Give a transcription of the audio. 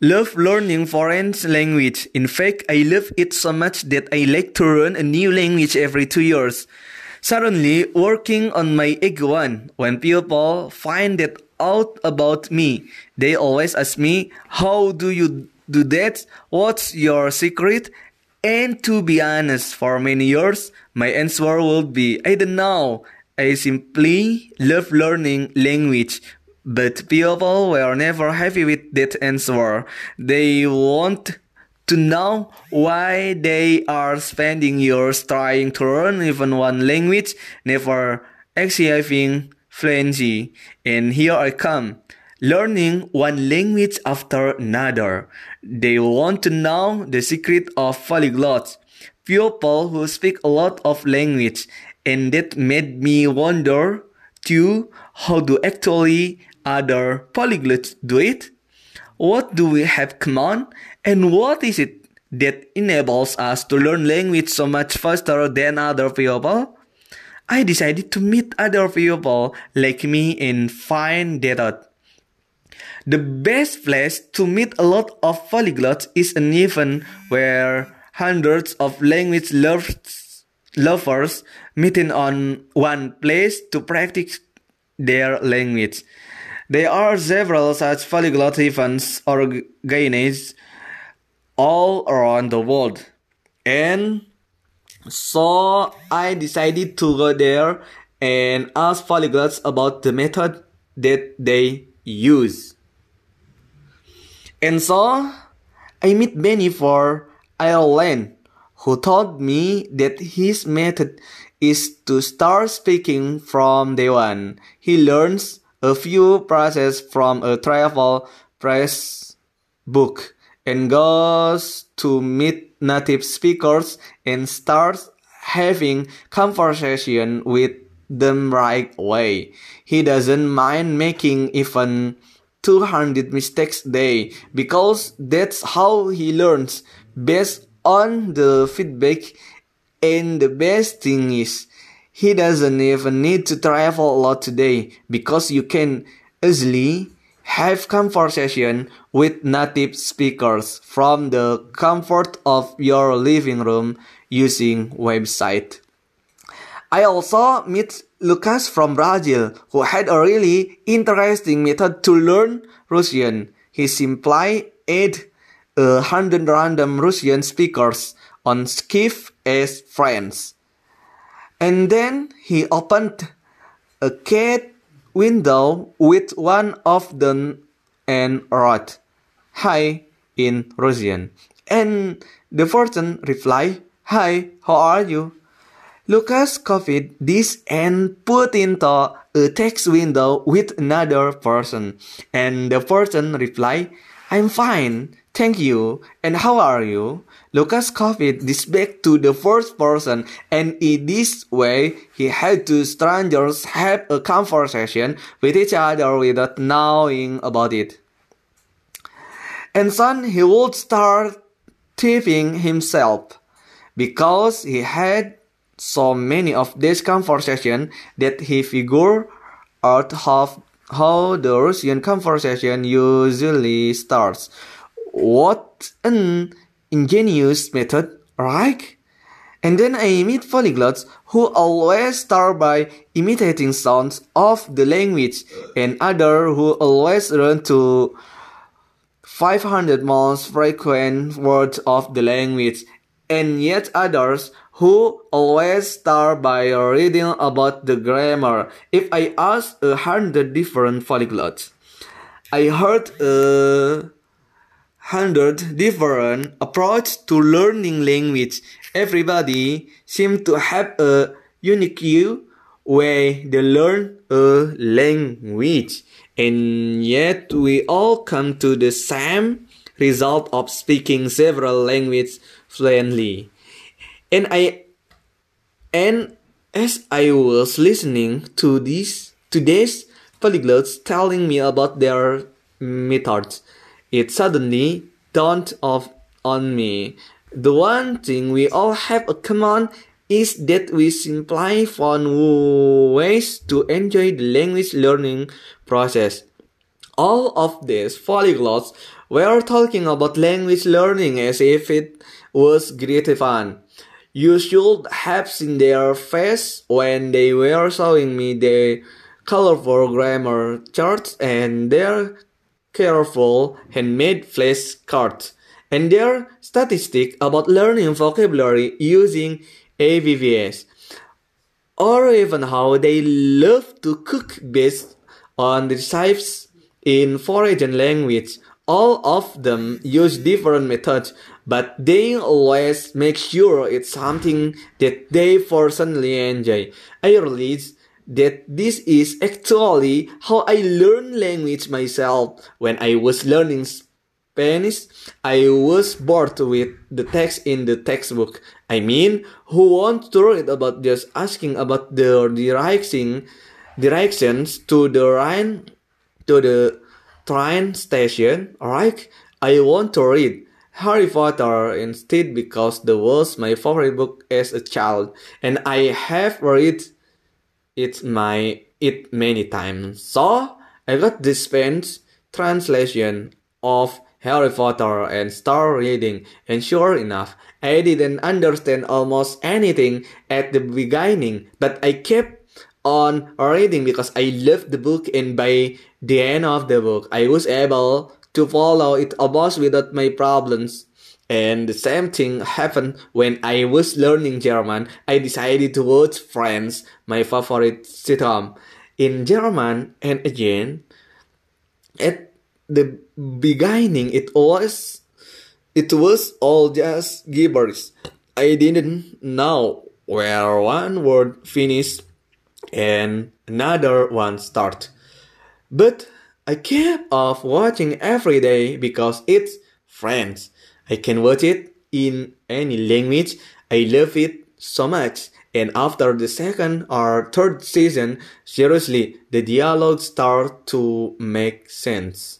love learning foreign language. In fact, I love it so much that I like to learn a new language every two years. Suddenly, working on my one, when people find that out about me, they always ask me, How do you do that? What's your secret? And to be honest, for many years, my answer would be, I don't know. I simply love learning language. But people were never happy with that answer. They want to know why they are spending years trying to learn even one language, never achieving fluency. And here I come, learning one language after another. They want to know the secret of polyglots, people who speak a lot of language, and that made me wonder too, how do actually other polyglots do it? What do we have common? And what is it that enables us to learn language so much faster than other people? I decided to meet other people like me and find that out. The best place to meet a lot of polyglots is an event where hundreds of language lovers, lovers meeting on one place to practice their language. There are several such polyglot events organized all around the world. And so I decided to go there and ask polyglots about the method that they use. And so I meet Benny for Ireland who told me that his method is to start speaking from day one. He learns a few phrases from a travel press book and goes to meet native speakers and starts having conversation with them right away. He doesn't mind making even 200 mistakes a day because that's how he learns based on the feedback and the best thing is he doesn't even need to travel a lot today because you can easily have conversation with native speakers from the comfort of your living room using website. I also meet Lucas from Brazil who had a really interesting method to learn Russian. He simply add a hundred random Russian speakers on Skype as friends. And then he opened a cat window with one of them and wrote, Hi in Russian. And the person replied, Hi, how are you? Lucas copied this and put into a text window with another person. And the person replied, I'm fine, thank you, and how are you? Lucas copied this back to the first person, and in this way, he had two strangers have a conversation with each other without knowing about it. And soon he would start tipping himself, because he had so many of these conversations that he figured out how, how the Russian conversation usually starts. What an ingenious method, right? And then I meet polyglots who always start by imitating sounds of the language and other who always learn to 500 most frequent words of the language and yet others who always start by reading about the grammar. If I ask a hundred different polyglots, I heard a hundred different approach to learning language. Everybody seems to have a unique way they learn a language. And yet we all come to the same result of speaking several languages fluently. And I and as I was listening to this today's polyglots telling me about their methods, it suddenly dawned off on me. The one thing we all have a common is that we simply found ways to enjoy the language learning process. All of these polyglots were talking about language learning as if it was great fun. You should have seen their face when they were showing me their colorful grammar charts and their careful handmade flashcards and their statistic about learning vocabulary using ABVS or even how they love to cook based on the recipes in foreign language. All of them use different methods, but they always make sure it's something that they personally enjoy. I realize that this is actually how I learn language myself when I was learning Spanish, I was bored with the text in the textbook. I mean, who wants to read about just asking about the direction, directions to the train, to the train station, right? I want to read Harry Potter instead because the was my favorite book as a child, and I have read it my it many times. So I got this Spanish translation of Harry Potter and start reading, and sure enough, I didn't understand almost anything at the beginning, but I kept on reading because I loved the book, and by the end of the book, I was able to follow it almost without my problems. And the same thing happened when I was learning German. I decided to watch Friends, my favorite sitcom, in German, and again, at the beginning it was it was all just gibberish. I didn't know where one word finished and another one start. But I kept off watching every day because it's Friends. I can watch it in any language. I love it so much. And after the second or third season, seriously, the dialogue start to make sense.